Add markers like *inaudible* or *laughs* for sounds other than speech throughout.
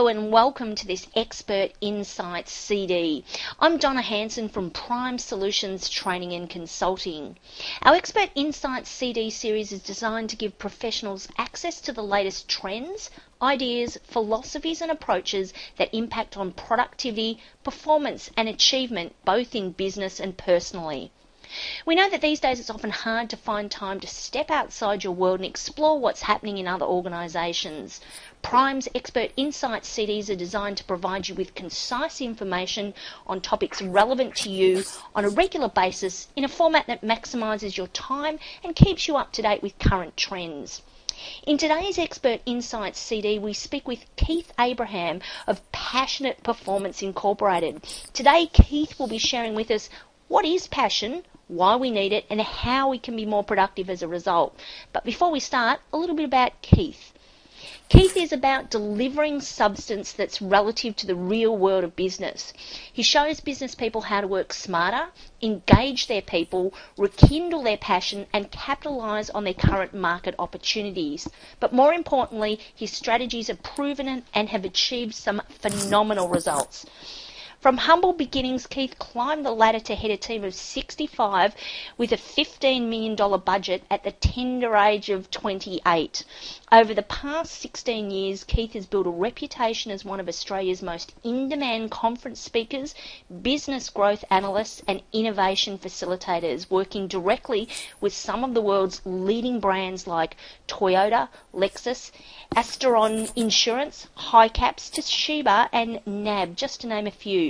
Hello and welcome to this Expert Insights CD. I'm Donna Hanson from Prime Solutions Training and Consulting. Our Expert Insights CD series is designed to give professionals access to the latest trends, ideas, philosophies and approaches that impact on productivity, performance and achievement both in business and personally. We know that these days it's often hard to find time to step outside your world and explore what's happening in other organisations. Prime's Expert Insights CDs are designed to provide you with concise information on topics relevant to you on a regular basis in a format that maximises your time and keeps you up to date with current trends. In today's Expert Insights CD, we speak with Keith Abraham of Passionate Performance Incorporated. Today, Keith will be sharing with us what is passion, why we need it, and how we can be more productive as a result. But before we start, a little bit about Keith. Keith is about delivering substance that's relative to the real world of business. He shows business people how to work smarter, engage their people, rekindle their passion, and capitalize on their current market opportunities. But more importantly, his strategies are proven and have achieved some phenomenal results. From humble beginnings, Keith climbed the ladder to head a team of 65 with a $15 million budget at the tender age of 28. Over the past 16 years, Keith has built a reputation as one of Australia's most in demand conference speakers, business growth analysts, and innovation facilitators, working directly with some of the world's leading brands like Toyota, Lexus, Asteron Insurance, HiCaps, Toshiba, and NAB, just to name a few.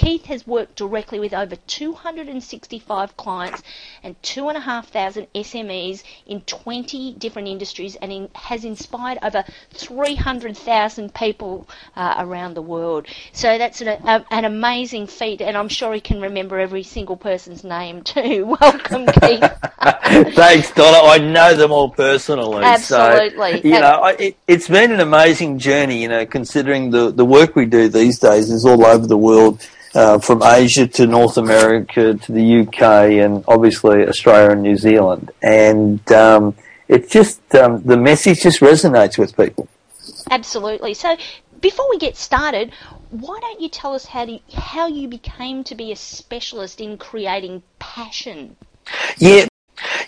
Keith has worked directly with over 265 clients and 2,500 SMEs in 20 different industries and in, has inspired over 300,000 people uh, around the world. So that's an, a, an amazing feat, and I'm sure he can remember every single person's name too. *laughs* Welcome, Keith. *laughs* Thanks, Donna. I know them all personally. Absolutely. So, you know, it, it's been an amazing journey, you know, considering the, the work we do these days is all over the world uh, from Asia to North America to the UK and obviously Australia and New Zealand. And um, it just, um, the message just resonates with people. Absolutely. So before we get started, why don't you tell us how, to, how you became to be a specialist in creating passion? Yeah,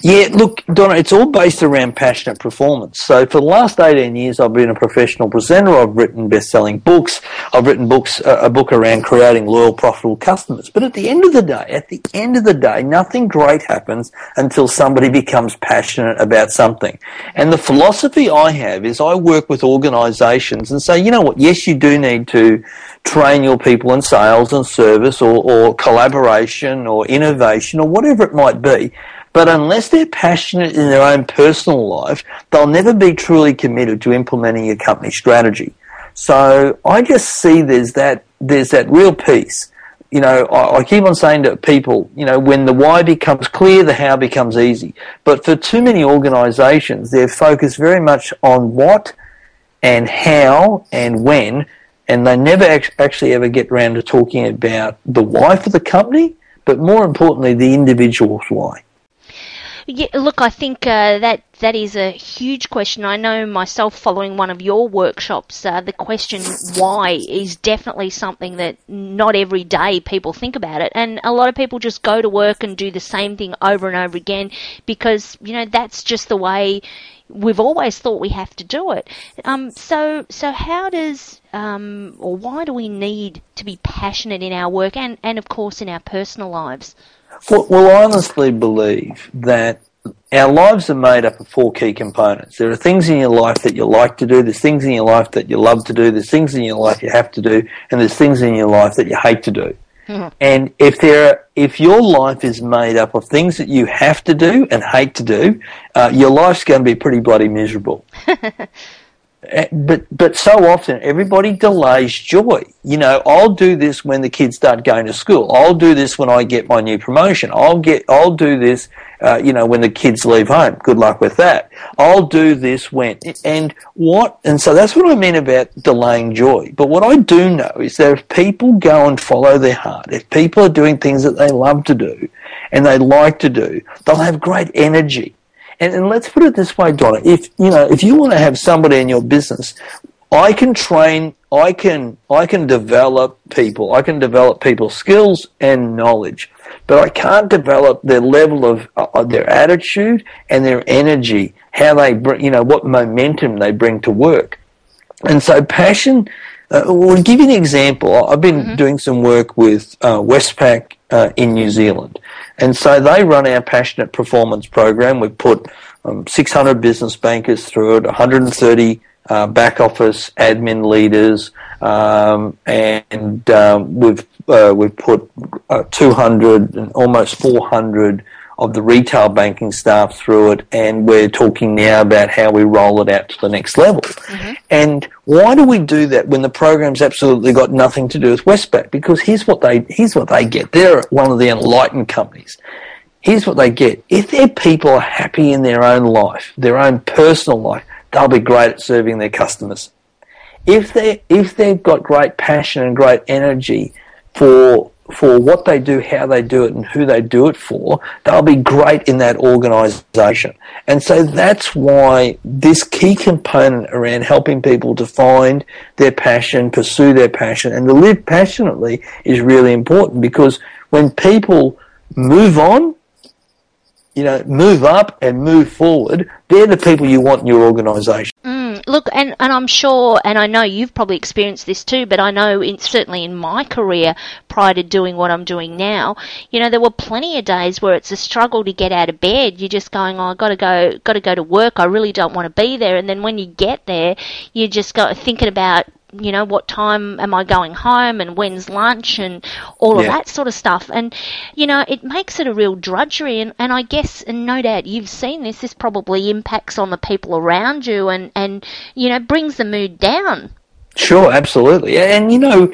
yeah, look, Donna, it's all based around passionate performance. So for the last 18 years, I've been a professional presenter. I've written best-selling books. I've written books, uh, a book around creating loyal, profitable customers. But at the end of the day, at the end of the day, nothing great happens until somebody becomes passionate about something. And the philosophy I have is I work with organizations and say, you know what, yes, you do need to train your people in sales and service or, or collaboration or innovation or whatever it might be. But unless they're passionate in their own personal life, they'll never be truly committed to implementing a company strategy. So I just see there's that there's that real piece. You know, I, I keep on saying to people, you know, when the why becomes clear, the how becomes easy. But for too many organisations, they're focused very much on what and how and when, and they never actually ever get around to talking about the why for the company, but more importantly, the individual's why. Yeah, look, I think uh, that that is a huge question. I know myself following one of your workshops, uh, the question why is definitely something that not every day people think about it, and a lot of people just go to work and do the same thing over and over again because you know that's just the way we've always thought we have to do it. Um, so, so how does um, or why do we need to be passionate in our work and, and of course in our personal lives? Well, well, I honestly believe that our lives are made up of four key components. There are things in your life that you like to do, there's things in your life that you love to do, there's things in your life you have to do, and there's things in your life that you hate to do. Mm-hmm. And if there, are, if your life is made up of things that you have to do and hate to do, uh, your life's going to be pretty bloody miserable. *laughs* Eh, but but so often everybody delays joy. You know, I'll do this when the kids start going to school. I'll do this when I get my new promotion. I'll get I'll do this uh, you know when the kids leave home. Good luck with that. I'll do this when and what and so that's what I mean about delaying joy. But what I do know is that if people go and follow their heart, if people are doing things that they love to do and they like to do, they'll have great energy and, and let's put it this way, Donna. If you know, if you want to have somebody in your business, I can train, I can, I can develop people, I can develop people's skills and knowledge, but I can't develop their level of uh, their attitude and their energy, how they bring, you know, what momentum they bring to work. And so passion, uh, we'll give you an example. I've been mm-hmm. doing some work with uh, Westpac uh, in New Zealand. And so they run our passionate performance program. We've put um, 600 business bankers through it, 130 uh, back office admin leaders, um, and um, we've uh, we've put uh, 200 and almost 400 of the retail banking staff through it, and we're talking now about how we roll it out to the next level. Mm-hmm. And why do we do that when the program's absolutely got nothing to do with Westpac? Because here's what they here's what they get. They're one of the enlightened companies. Here's what they get. If their people are happy in their own life, their own personal life, they'll be great at serving their customers. If they if they've got great passion and great energy for for what they do, how they do it, and who they do it for, they'll be great in that organisation. And so that's why this key component around helping people to find their passion, pursue their passion, and to live passionately is really important because when people move on, you know, move up and move forward, they're the people you want in your organisation. Mm, look, and, and I'm sure, and I know you've probably experienced this too, but I know in, certainly in my career prior to doing what I'm doing now, you know, there were plenty of days where it's a struggle to get out of bed. You're just going, oh, I got to go, got to go to work. I really don't want to be there. And then when you get there, you just got thinking about you know, what time am I going home and when's lunch and all of that sort of stuff. And, you know, it makes it a real drudgery. And, and I guess, and no doubt you've seen this, this probably impacts on the people around you and, and you know, brings the mood down. Sure, absolutely. And, you know,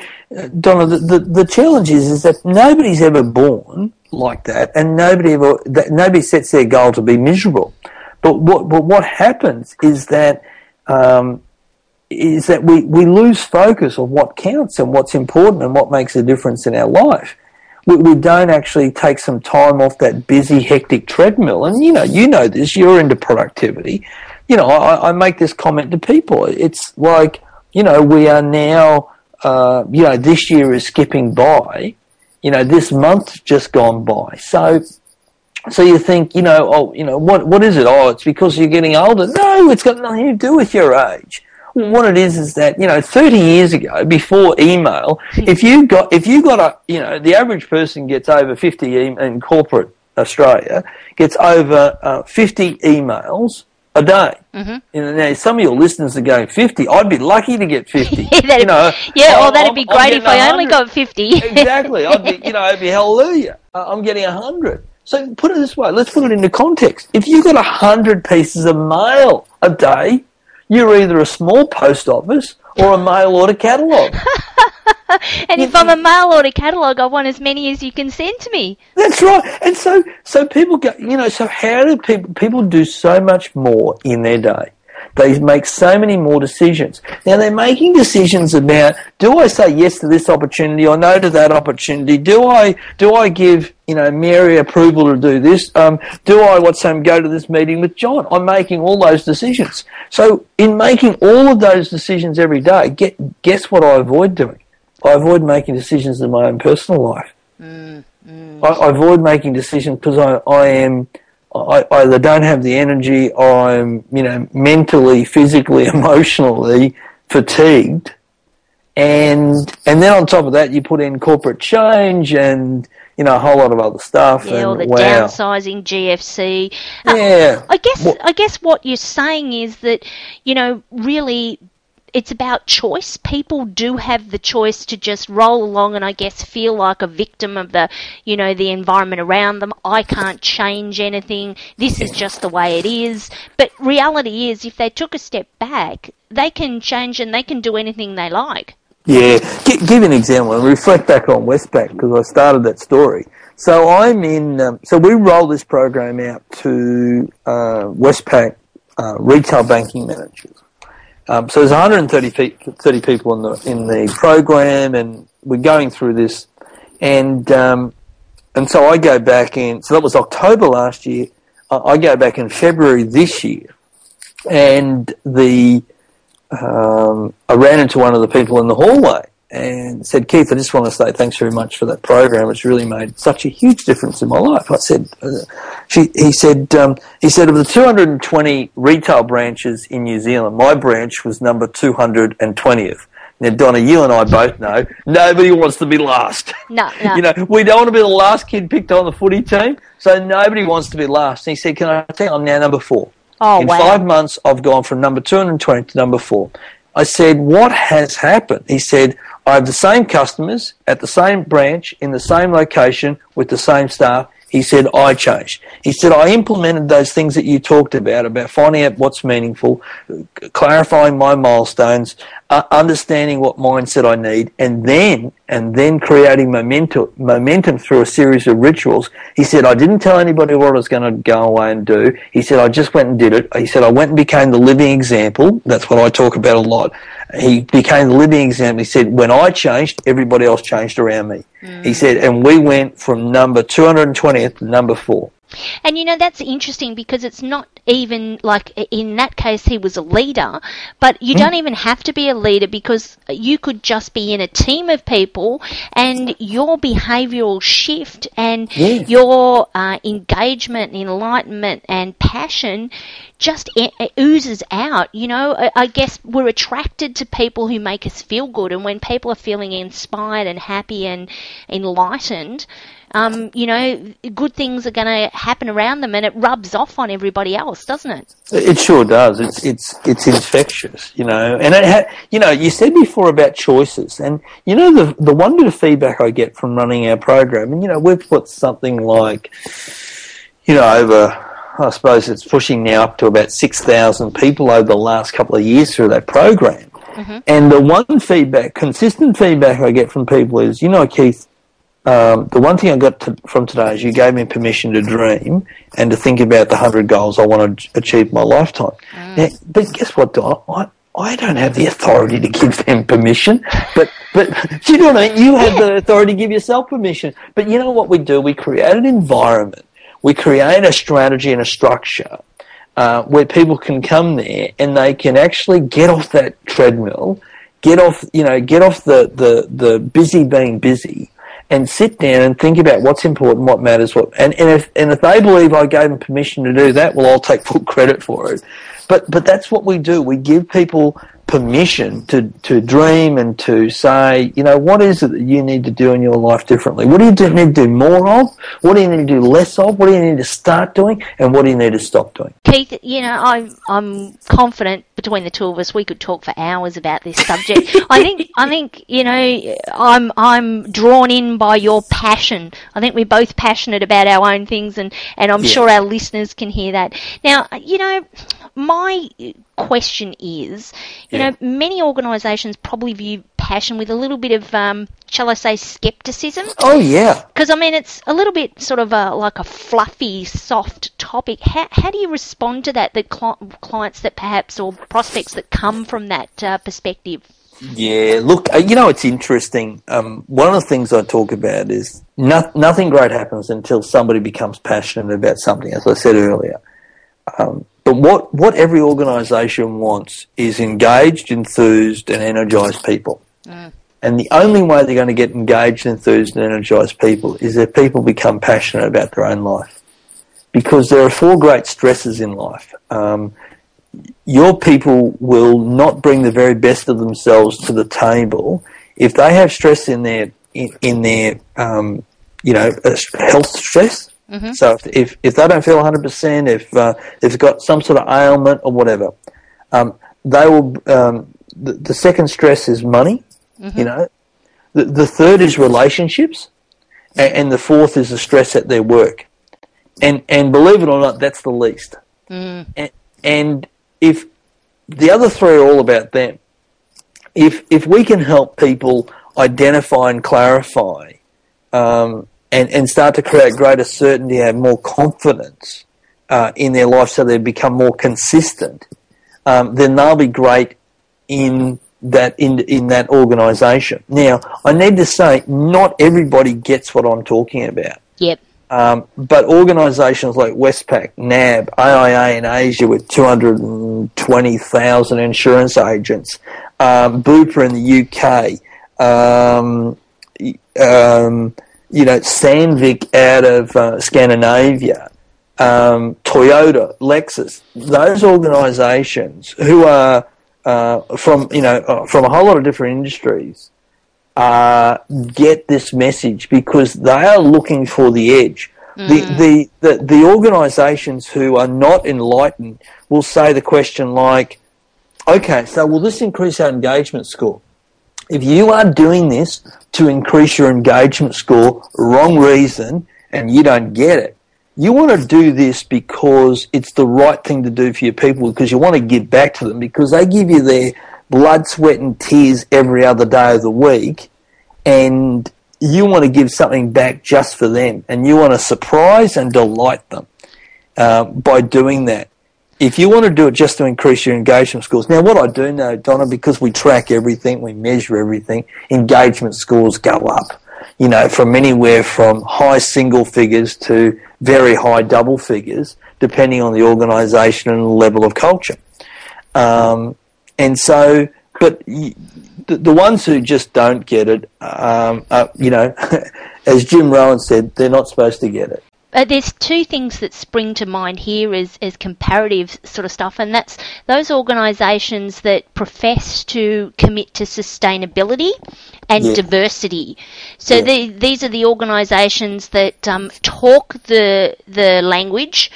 Donna, the, the, the challenge is, is that nobody's ever born like that and nobody ever, that, nobody sets their goal to be miserable. But what, but what happens is that, um, is that we, we lose focus of what counts and what's important and what makes a difference in our life. We, we don't actually take some time off that busy, hectic treadmill. And you know, you know this, you're into productivity. You know, I, I make this comment to people. It's like, you know, we are now, uh, you know, this year is skipping by. You know, this month's just gone by. So, so you think, you know, oh, you know, what, what is it? Oh, it's because you're getting older. No, it's got nothing to do with your age what it is is that you know 30 years ago before email if you got if you got a you know the average person gets over 50 in corporate australia gets over uh, 50 emails a day. Mm-hmm. You know, now some of your listeners are going 50. I'd be lucky to get 50. *laughs* you know, yeah, well, that'd be great if I only got 50. *laughs* exactly. I'd be, you know, I'd be hallelujah. I'm getting 100. So put it this way. Let's put it into context. If you got 100 pieces of mail a day, you're either a small post office or a mail order catalogue. *laughs* and if I'm a mail order catalogue, I want as many as you can send to me. That's right. And so, so people go, you know, so how do people, people do so much more in their day? They make so many more decisions. Now they're making decisions about do I say yes to this opportunity or no to that opportunity? Do I do I give you know Mary approval to do this? Um, do I what's some go to this meeting with John? I'm making all those decisions. So in making all of those decisions every day, get, guess what I avoid doing? I avoid making decisions in my own personal life. Mm, mm. I, I avoid making decisions because I, I am I either don't have the energy, I'm, you know, mentally, physically, *laughs* emotionally fatigued. And, and then on top of that, you put in corporate change and, you know, a whole lot of other stuff. Yeah, and, all the wow. downsizing, GFC. Yeah. Uh, I guess, I guess what you're saying is that, you know, really it's about choice. People do have the choice to just roll along and I guess feel like a victim of the, you know, the environment around them. I can't change anything. This is just the way it is. But reality is if they took a step back, they can change and they can do anything they like. Yeah, G- give an example and reflect back on Westpac because I started that story. So I'm in. Um, so we roll this program out to uh, Westpac uh, retail banking managers, um, so there's 130 pe- 30 people in the in the program, and we're going through this, and um, and so I go back in. So that was October last year. I go back in February this year, and the um, I ran into one of the people in the hallway and said, Keith, I just want to say thanks very much for that program. It's really made such a huge difference in my life. I said, uh, she, he said, um, he said of the 220 retail branches in New Zealand, my branch was number 220th. Now, Donna, you and I both know nobody wants to be last. No, *laughs* no. you know, we don't want to be the last kid picked on the footy team, so nobody wants to be last. And he said, "Can I tell you, I'm now number four. Oh, In wow. five months, I've gone from number 220 to number four. I said, what has happened? He said, I have the same customers at the same branch in the same location with the same staff. He said, I changed. He said, I implemented those things that you talked about, about finding out what's meaningful, clarifying my milestones, uh, understanding what mindset I need, and then, and then creating momentum, momentum through a series of rituals. He said, I didn't tell anybody what I was going to go away and do. He said, I just went and did it. He said, I went and became the living example. That's what I talk about a lot. He became the living example. He said, when I changed, everybody else changed around me. He mm. said, and we went from number 220th to number four. And you know, that's interesting because it's not even like in that case he was a leader, but you don't even have to be a leader because you could just be in a team of people and your behavioral shift and Yeah. your uh, engagement, enlightenment, and passion just oozes out. You know, I, I guess we're attracted to people who make us feel good, and when people are feeling inspired and happy and enlightened, um, you know, good things are going to happen around them, and it rubs off on everybody else, doesn't it? It sure does. It's it's it's infectious, you know. And it ha- you know, you said before about choices, and you know the the one bit of feedback I get from running our program, and you know we've put something like, you know, over. I suppose it's pushing now up to about six thousand people over the last couple of years through that program. And the one feedback, consistent feedback I get from people is, you know, Keith, um, the one thing I got to, from today is you gave me permission to dream and to think about the hundred goals I want to achieve in my lifetime. Now, but guess what, Don? I, I don't have the authority to give them permission, but but *laughs* do you know what I mean? You have the authority to give yourself permission. But you know what we do? We create an environment. We create a strategy and a structure uh, where people can come there and they can actually get off that treadmill, get off, you know, get off the, the, the busy being busy and sit down and think about what's important, what matters, what, and, and if, and if they believe I gave them permission to do that, well, I'll take full credit for it. But, but that's what we do. We give people permission to, to dream and to say, you know, what is it that you need to do in your life differently? What do you do, need to do more of? What do you need to do less of? What do you need to start doing? And what do you need to stop doing? Keith, you know, I'm I'm confident between the two of us we could talk for hours about this subject. *laughs* I think I think you know I'm I'm drawn in by your passion. I think we're both passionate about our own things, and and I'm Yeah. sure our listeners can hear that. Now, you know, my question is, you Yeah. know, many organisations probably view passion with a little bit of, um, shall I say, scepticism. Oh, yeah. Because I mean, it's a little bit sort of a, like a fluffy, soft topic. How, how do you respond to that? The cli- clients that perhaps or prospects that come from that uh, perspective. Yeah, look, uh, you know, it's interesting. Um, one of the things I talk about is no, nothing great happens until somebody becomes passionate about something, as I said earlier. Um, but what, what every organisation wants is engaged, enthused, and energised people. And the only way they're going to get engaged, enthused, and energised people is if people become passionate about their own life. Because there are four great stresses in life. Um, your people will not bring the very best of themselves to the table if they have stress in their in, in their um, you know health stress. So if, if if they don't feel 100 percent, if uh, if they've got some sort of ailment or whatever, um, they will. Um, the, the second stress is money. You know, the the third is relationships, and, and the fourth is the stress at their work. And and believe it or not, that's the least. And, and if the other three are all about them, if if we can help people identify and clarify, um, and and start to create greater certainty, and more confidence uh, in their life, so they become more consistent, um, then they'll be great in that in in that organisation. Now, I need to say, not everybody gets what I'm talking about. Yep. Um, but organisations like Westpac, NAB, AIA in Asia with 220,000 insurance agents, um, Bupa in the UK, um, um, you know, Sandvik out of uh, Scandinavia, um, Toyota, Lexus, those organisations who are uh, from you know uh, from a whole lot of different industries uh, get this message because they are looking for the edge. Mm. The, the, the, the organisations who are not enlightened will say the question like, okay, so will this increase our engagement score? If you are doing this to increase your engagement score, wrong reason, and you don't get it, you want to do this because it's the right thing to do for your people because you want to give back to them because they give you their blood, sweat, and tears every other day of the week, and you want to give something back just for them, and you want to surprise and delight them uh, by doing that. If you want to do it just to increase your engagement scores, now what I do know, Donna, because we track everything, we measure everything, engagement scores go up. You know, from anywhere from high single figures to very high double figures, depending on the organisation and the level of culture. Um, and so, but the, the, ones who just don't get it, um, uh, you know, *laughs* as Jim Rohn said, they're not supposed to get it. Uh, there's two things that spring to mind here as, as comparative sort of stuff, and that's those organisations that profess to commit to sustainability and yeah. diversity. So yeah. the, these are the organisations that um, talk the the language,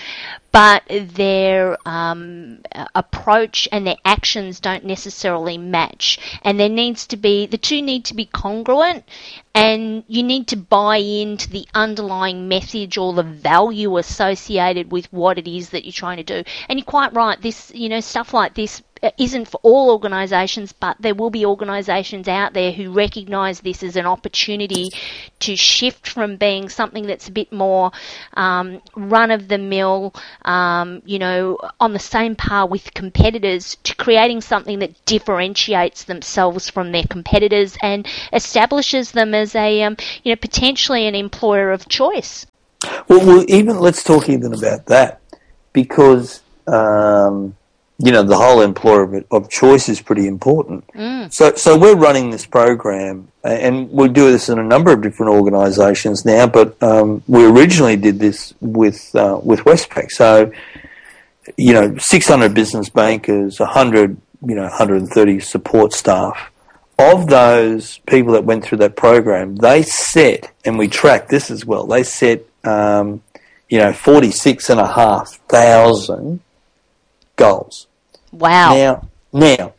but their um, approach and their actions don't necessarily match. And there needs to be, the two need to be congruent, and you need to buy into the underlying message or the value associated with what it is that you're trying to do. And you're quite right, this, you know, stuff like this isn't for all organisations, but there will be organisations out there who recognise this as an opportunity to shift from being something that's a bit more um, run of the mill, um, you know, on the same par with competitors, to creating something that differentiates themselves from their competitors and establishes them as a, um, you know, potentially an employer of choice. Well, well even let's talk even about that because um, you know, the whole employer of, of choice is pretty important. Mm. So, so we're running this program, and we do this in a number of different organisations now. But um, we originally did this with uh, with Westpac. So, you know, 600 business bankers, 100, you know, 130 support staff. Of those people that went through that program, they set, and we track this as well. They set, um, you know, 46 and a half thousand goals. Wow. Now, now,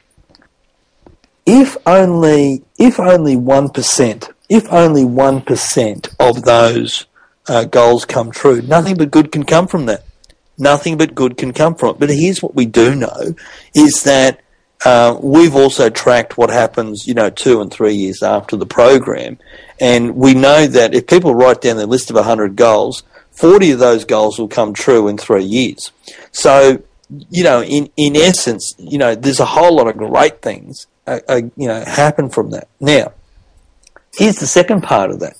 if only if only one percent, if only one percent of those uh, goals come true, nothing but good can come from that. Nothing but good can come from it. But here's what we do know: is that uh, we've also tracked what happens, you know, two and three years after the program, and we know that if people write down their list of 100 goals, 40 of those goals will come true in three years. So you know, in, in essence, you know, there's a whole lot of great things, uh, uh, you know, happen from that. Now, here's the second part of that.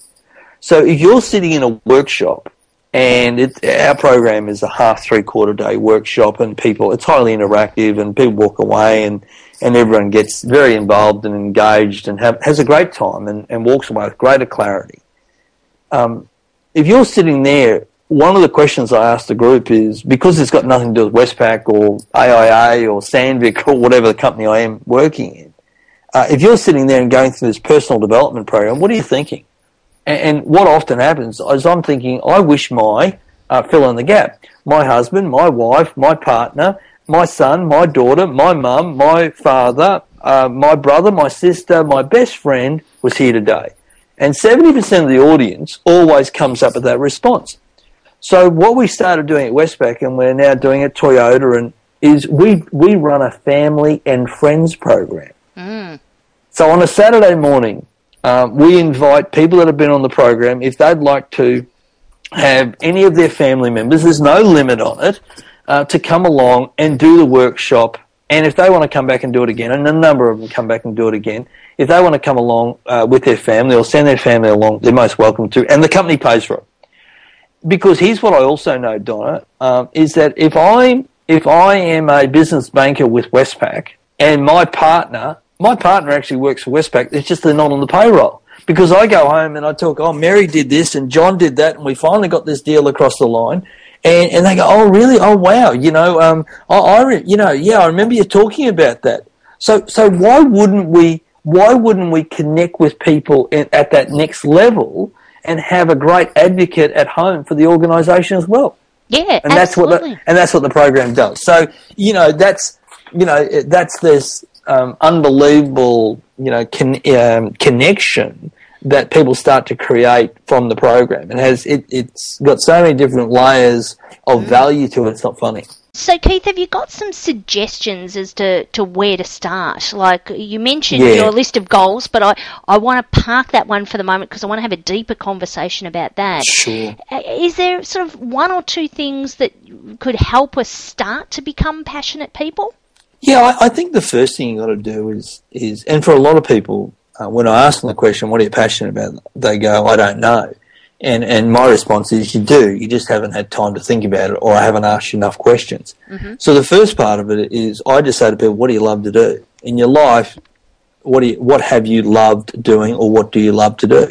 So if you're sitting in a workshop and it, our program is a half, three quarter day workshop and people, it's highly interactive and people walk away and, and everyone gets very involved and engaged and have, has a great time and, and walks away with greater clarity. Um, if you're sitting there one of the questions I asked the group is because it's got nothing to do with Westpac or AIA or Sandvik or whatever the company I am working in. Uh, if you're sitting there and going through this personal development program, what are you thinking? And, and what often happens is I'm thinking, I wish my uh, fill in the gap, my husband, my wife, my partner, my son, my daughter, my mum, my father, uh, my brother, my sister, my best friend was here today. And 70% of the audience always comes up with that response. So what we started doing at Westpac, and we're now doing at Toyota, and is we we run a family and friends program. Mm. So on a Saturday morning, um, we invite people that have been on the program if they'd like to have any of their family members. There's no limit on it uh, to come along and do the workshop. And if they want to come back and do it again, and a number of them come back and do it again, if they want to come along uh, with their family or send their family along, they're most welcome to. And the company pays for it because here's what I also know, Donna, um, is that if I if I am a business banker with Westpac and my partner, my partner actually works for Westpac, it's just they're not on the payroll. Because I go home and I talk, oh, Mary did this and John did that, and we finally got this deal across the line. And, and they go, oh, really? Oh, wow. You know, um, I, I, you know, yeah, I remember you talking about that. So, so why wouldn't we, why wouldn't we connect with people at that next level and have a great advocate at home for the organisation as well? Yeah, and that's what the, and that's what the program does. So you know that's you know that's this um, unbelievable you know con- um, connection that people start to create from the program. It has it, it's got so many different layers of mm. value to it. It's not funny. So, Keith, have you got some suggestions as to, to where to start? Like you mentioned yeah. your list of goals, but I, I want to park that one for the moment because I want to have a deeper conversation about that. Sure. Is there sort of one or two things that could help us start to become passionate people? Yeah, I, I think the first thing you got to do is is, and for a lot of people, uh, when I ask them the question, "What are you passionate about?" they go, "I don't know." And and my response is, you do. You just haven't had time to think about it, or I haven't asked you enough questions. Mm-hmm. So the first part of it is, I just say to people, what do you love to do in your life? What do you, what have you loved doing, or what do you love to do?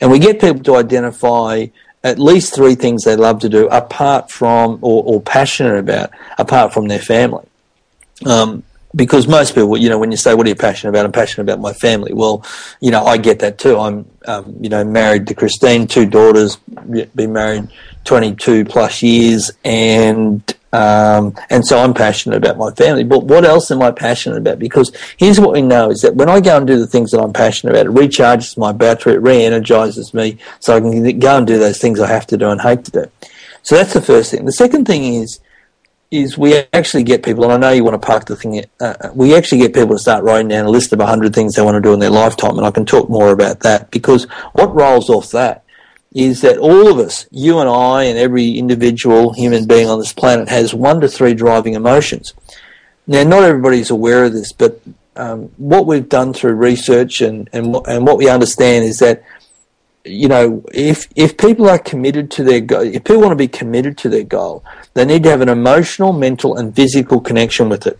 And we get people to identify at least three things they love to do, apart from or, or passionate about, apart from their family. Um, because most people, you know, when you say, what are you passionate about? I'm passionate about my family. Well, you know, I get that too. I'm, um, you know, married to Christine, two daughters, been married 22 plus years and, um, and so I'm passionate about my family. But what else am I passionate about? Because here's what we know is that when I go and do the things that I'm passionate about, it recharges my battery, it re-energizes me so I can go and do those things I have to do and hate to do. So that's the first thing. The second thing is, is we actually get people, and I know you want to park the thing, uh, uh we actually get people to start writing down a list of 100 things they want to do in their lifetime, and I can talk more about that because what rolls off that is that all of us, you and I, and every individual human being on this planet has one to three driving emotions. Now, not everybody's aware of this, but um, what we've done through research and, and, and what we understand is that you know, if if people are committed to their goal, if people want to be committed to their goal, they need to have an emotional, mental, and physical connection with it.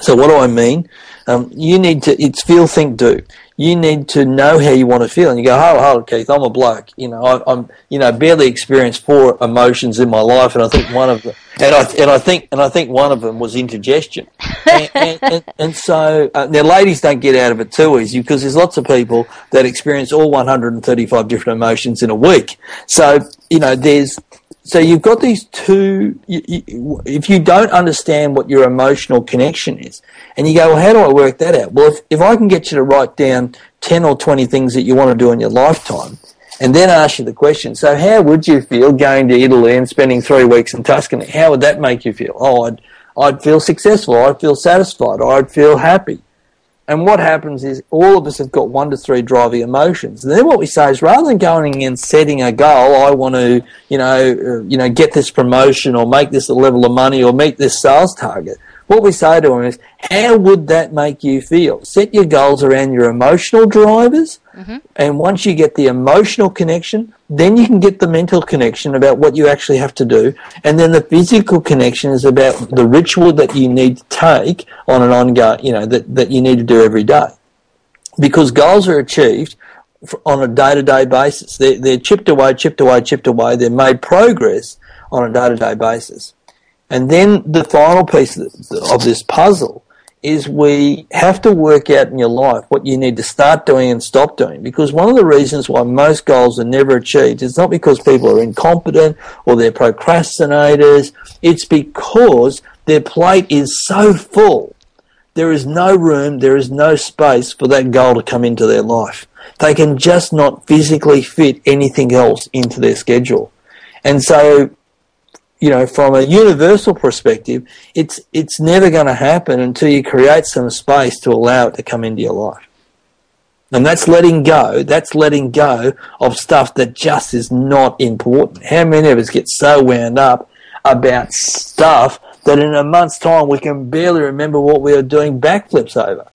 So what do I mean? Um, you need to, it's feel, think, do. You need to know how you want to feel. And you go, hold, oh Keith, I'm a bloke. You know, I, am you know, barely experienced four emotions in my life. And I think one of them, and I, and I think, and I think one of them was indigestion. and, and, and, and, so, uh, now ladies don't get out of it too easy because there's lots of people that experience all 135 different emotions in a week. So, you know, there's, so you've got these two. You, you, if you don't understand what your emotional connection is, and you go, well, how do I work that out? Well, if, if I can get you to write down ten or twenty things that you want to do in your lifetime, and then ask you the question, so how would you feel going to Italy and spending three weeks in Tuscany? How would that make you feel? Oh, I'd I'd feel successful. I'd feel satisfied. I'd feel happy. And what happens is all of us have got one to three driving emotions. And then what we say is rather than going and setting a goal, I want to, you know, uh, you know, get this promotion or make this a level of money or meet this sales target. What we say to them is, how would that make you feel? Set your goals around your emotional drivers Mm-hmm. And once you get the emotional connection, then you can get the mental connection about what you actually have to do. And then the physical connection is about the ritual that you need to take on an ongoing, you know, that, that you need to do every day. Because goals are achieved on a day-to-day basis. They're, they're chipped away, chipped away, chipped away. They're made progress on a day-to-day basis. And then the final piece of this puzzle is we have to work out in your life what you need to start doing and stop doing. Because one of the reasons why most goals are never achieved is not because people are incompetent or they're procrastinators. It's because their plate is so full. There is no room, there is no space for that goal to come into their life. They can just not physically fit anything else into their schedule. And so you know, from a universal perspective, it's it's never going to happen until you create some space to allow it to come into your life. And that's letting go. That's letting go of stuff that just is not important. How many of us get so wound up about stuff that in a month's time we can barely remember what we were doing backflips over.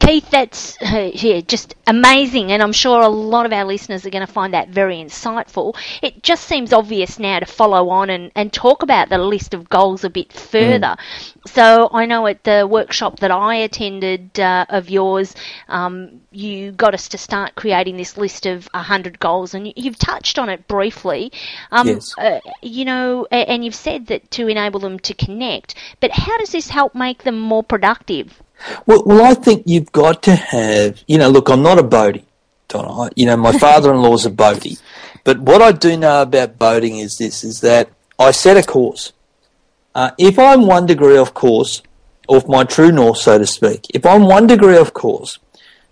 Keith, that's uh, yeah, just amazing, and I'm sure a lot of our listeners are going to find that very insightful. It just seems obvious now to follow on and, and talk about the list of goals a bit further. Mm. So I know at the workshop that I attended uh, of yours, um, you got us to start creating this list of 100 goals, and you've touched on it briefly. Um, yes. Uh, you know, and you've said that to enable them to connect, but how does this help make them more productive? Well, well I think you've got to have, you know, look, I'm not a boatie. You know, my *laughs* father-in-law's a boatie. But what I do know about boating is this, is that I set a course. Uh, if I'm one degree off course, off my true north, so to speak, if I'm one degree off course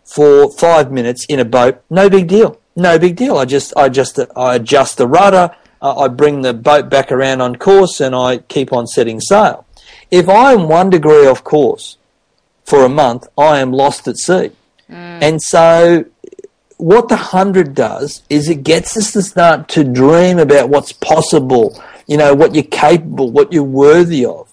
for five minutes in a boat, no big deal. No big deal. I just, I just, I adjust the rudder, uh, I bring the boat back around on course, and I keep on setting sail. If I'm one degree off course for a month, I am lost at sea. Mm. And so what the 100 does is it gets us to start to dream about what's possible, you know, what you're capable, what you're worthy of.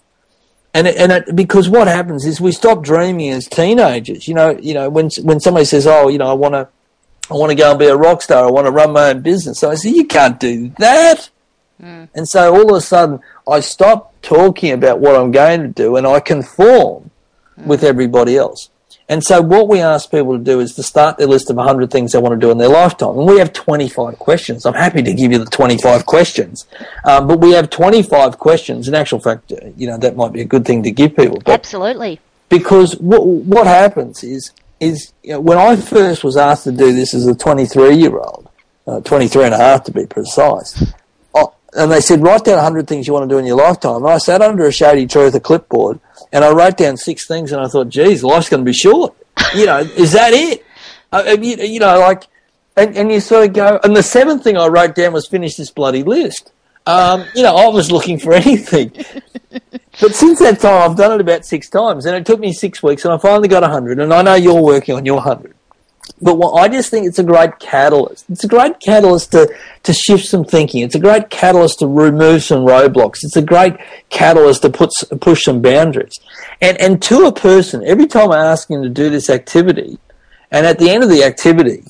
And it, and it, because what happens is we stop dreaming as teenagers. You know, you know when when somebody says, "Oh, you know, I want to, I want to go and be a rock star. I want to run my own business." So I say, "You can't do that." Mm. And so all of a sudden, I stop talking about what I'm going to do, and I conform mm. with everybody else. And so what we ask people to do is to start their list of 100 things they want to do in their lifetime. And we have 25 questions. I'm happy to give you the 25 questions. Um, but we have 25 questions. In actual fact, uh, you know, that might be a good thing to give people. Absolutely. Because what, what happens is, is you know, when I first was asked to do this as a 23 year old, uh, 23 and a half to be precise, and they said, write down 100 things you want to do in your lifetime. And I sat under a shady tree with a clipboard and I wrote down six things and I thought, geez, life's going to be short. You know, is that it? I, you, you know, like, and, and you sort of go, and the seventh thing I wrote down was finish this bloody list. Um, you know, I was looking for *laughs* anything. but since that time, I've done it about six times, and it took me six weeks, and I finally got a 100, and I know you're working on your 100. But what, I just think it's a great catalyst. It's a great catalyst to, to shift some thinking. It's a great catalyst to remove some roadblocks. It's a great catalyst to put, push some boundaries. And, and to a person, every time I ask him to do this activity, and at the end of the activity,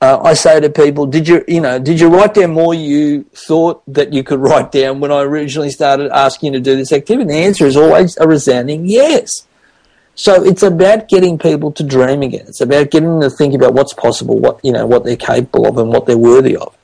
uh, I say to people, did you, you know, did you write down more you thought that you could *laughs* write down when I originally started asking you to do this activity? And the answer is always a resounding yes. So it's about getting people to dream again. It's about getting them to think about what's possible, what you know, what they're capable of, and what they're worthy of.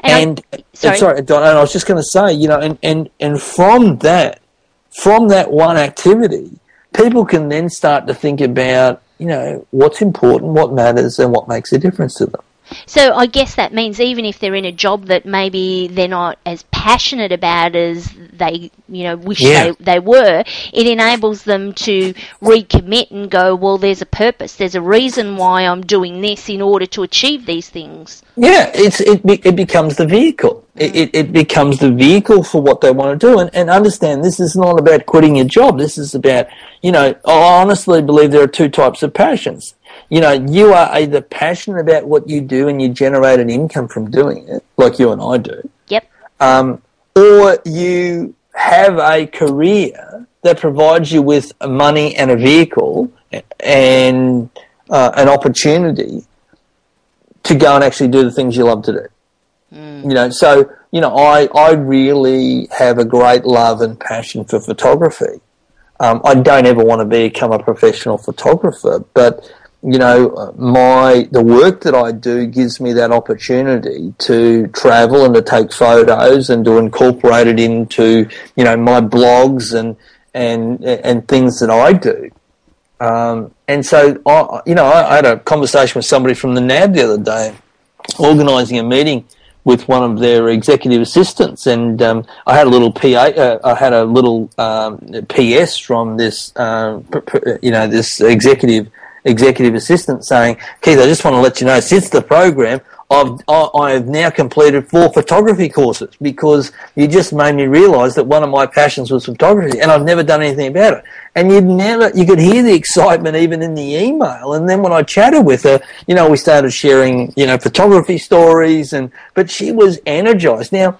And, and sorry, and sorry, Don, and I was just going to say, you know, and, and and from that, from that one activity, people can then start to think about, you know, what's important, what matters, and what makes a difference to them. So I guess that means even if they're in a job that maybe they're not as passionate about as they, you know, wish yeah. they, they were, it enables them to recommit and go, well, there's a purpose, there's a reason why I'm doing this in order to achieve these things. Yeah, it's it, it becomes the vehicle. Mm. It, it becomes the vehicle for what they want to do. And, and understand this is not about quitting your job. This is about, you know, I honestly believe there are two types of passions you know, you are either passionate about what you do and you generate an income from doing it, like you and I do. Yep. Um, or you have a career that provides you with money and a vehicle and uh, an opportunity to go and actually do the things you love to do. Mm. You know, so you know, I I really have a great love and passion for photography. Um, I don't ever want to become a professional photographer, but you know, my the work that I do gives me that opportunity to travel and to take photos and to incorporate it into you know my blogs and and and things that I do. Um, and so, I, you know, I, I had a conversation with somebody from the NAB the other day, organising a meeting with one of their executive assistants, and um, I had a little PA, uh, I had a little um, PS from this, uh, you know, this executive executive assistant saying, Keith, I just want to let you know, since the program, I've, I have now completed four photography courses because you just made me realise that one of my passions was photography and I've never done anything about it. And you'd never, you could hear the excitement even in the email. And then when I chatted with her, you know, we started sharing, you know, photography stories and, but she was energised. Now,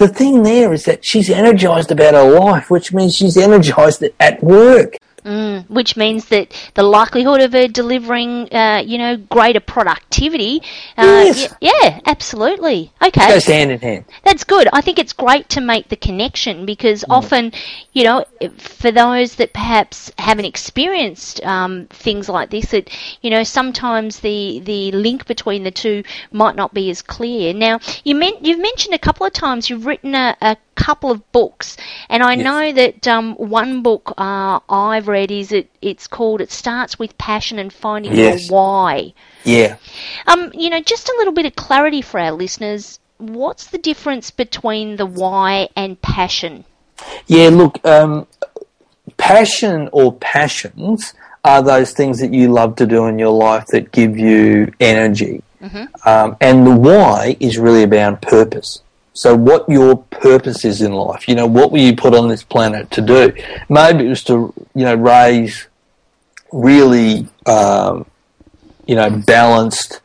the thing there is that she's energized about her life, which means she's energized at work. Mm, which means that the likelihood of her delivering, uh, you know, greater productivity. Uh, Yes. yeah, absolutely. Okay. Goes hand in hand. That's good. I think it's great to make the connection because often, you know, for those that perhaps haven't experienced um, things like this, that you know, sometimes the the link between the two might not be as clear. Now, you men- you've mentioned a couple of times you've written a, a couple of books, and I Yes. know that um, one book uh, I've read is it. It's called "It Starts with Passion and Finding Yes. Your Why." Yeah. Um, you know, just a little bit of clarity for our listeners. What's the difference between the why and passion? Yeah, look, um, passion or passions are those things that you love to do in your life that give you energy. Um, and the why is really about purpose. So what your purpose is in life, you know, what were you put on this planet to do? Maybe it was to, you know, raise really, um, you know, balanced,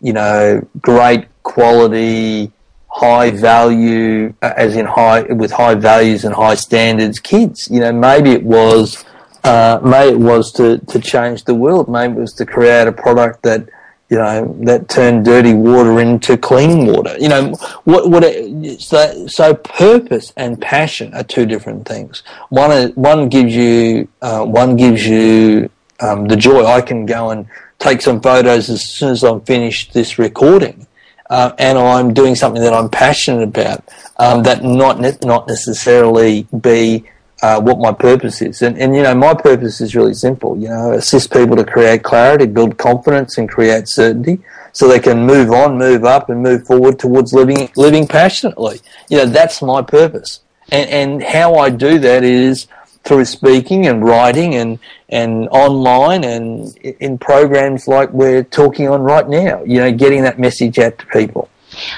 you know, great quality, high value, uh, as in high, with high values and high standards kids. You know, maybe it was, uh, maybe it was to, to change the world. Maybe it was to create a product that, you know, that turned dirty water into clean water. You know, what, what, it, so, so purpose and passion are two different things. One, one gives you, uh, one gives you, um, the joy. I can go and take some photos as soon as I'm finished this recording. Uh, and I'm doing something that I'm passionate about, um, that not not necessarily be uh, what my purpose is. And, and you know, my purpose is really simple. You know, assist people to create clarity, build confidence, and create certainty, so they can move on, move up, and move forward towards living living passionately. You know, that's my purpose. And, and how I do that is through speaking and writing and and online and in programs like we're talking on right now. You know, getting that message out to people.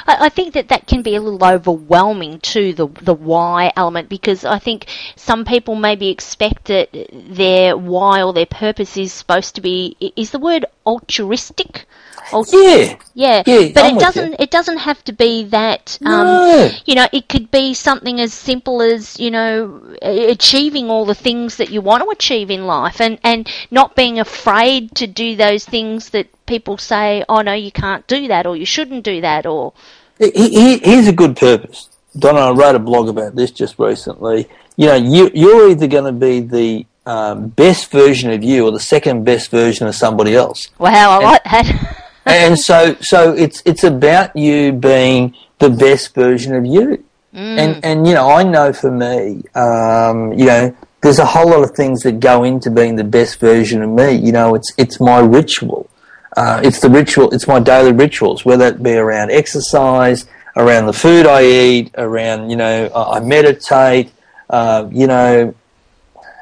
I, I think that that can be a little overwhelming to the the why element because I think some people maybe expect that their why or their purpose is supposed to be is the word altruistic. Alt- Yeah, Yeah, Yeah, but I'm it doesn't. It doesn't have to be that. Um, No. You know, it could be something as simple as you know achieving all the things that you want to achieve in life, and and not being afraid to do those things that people say, oh no, you can't do that, or you shouldn't do that, or He- he- Here's a good purpose. Donna, I wrote a blog about this just recently. You know, you, you're either going to be the um, best version of you or the second best version of somebody else. wow, I like that. *laughs* and so, so it's it's about you being the best version of you. And and you know, I know for me, um, you know, there's a whole lot of things that go into being the best version of me. You know, it's it's my ritual. Uh, it's the ritual. It's my daily rituals, whether it be around exercise, around the food I eat, around you know I I meditate. Uh, you know,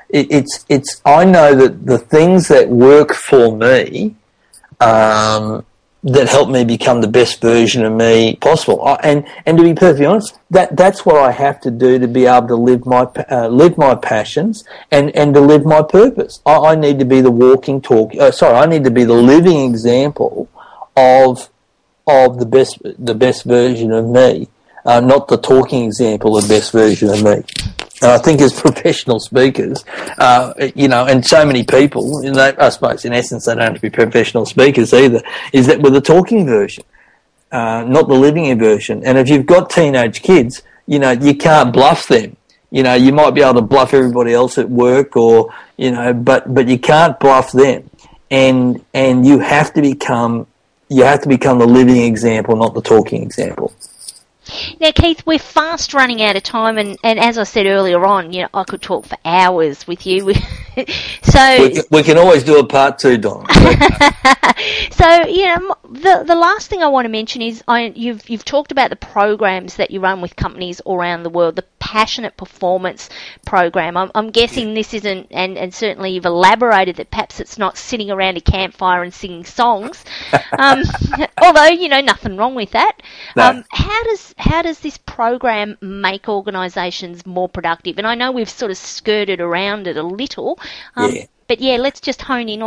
it, it's it's. I know that the things that work for me, um, that help me become the best version of me possible. I, and and to be perfectly honest, that that's what I have to do to be able to live my uh, live my passions and and to live my purpose. I, I need to be the walking talk. Uh, sorry, I need to be the living example of of the best the best version of me, uh, not the talking example of best version of me. I think as *laughs* professional speakers, uh, you know, and so many people, I suppose in essence they don't have to be professional speakers either, is that we're the talking version, uh, not the living version. And if you've got teenage kids, you know, you can't bluff them. You know, you might be able to bluff everybody else at work or, you know, but, but you can't bluff them. And, and you have to become, you have to become the living example, not the talking example. Now, Keith, we're fast running out of time, and, and as I said earlier on, you know, I could talk for hours with you. *laughs* so, We can, we can always do a part two, Don. *laughs* so you know, the the last thing I want to mention is I, you've you've talked about the programs that you run with companies all around the world, the passionate performance program. I'm, I'm guessing this isn't, and, and certainly you've elaborated that perhaps it's not sitting around a campfire and singing songs. *laughs* Um, although you know, nothing wrong with that. No. Um, how does how does this program make organisations more productive? And I know we've sort of skirted around it a little. Um, Yeah. But yeah, let's just hone in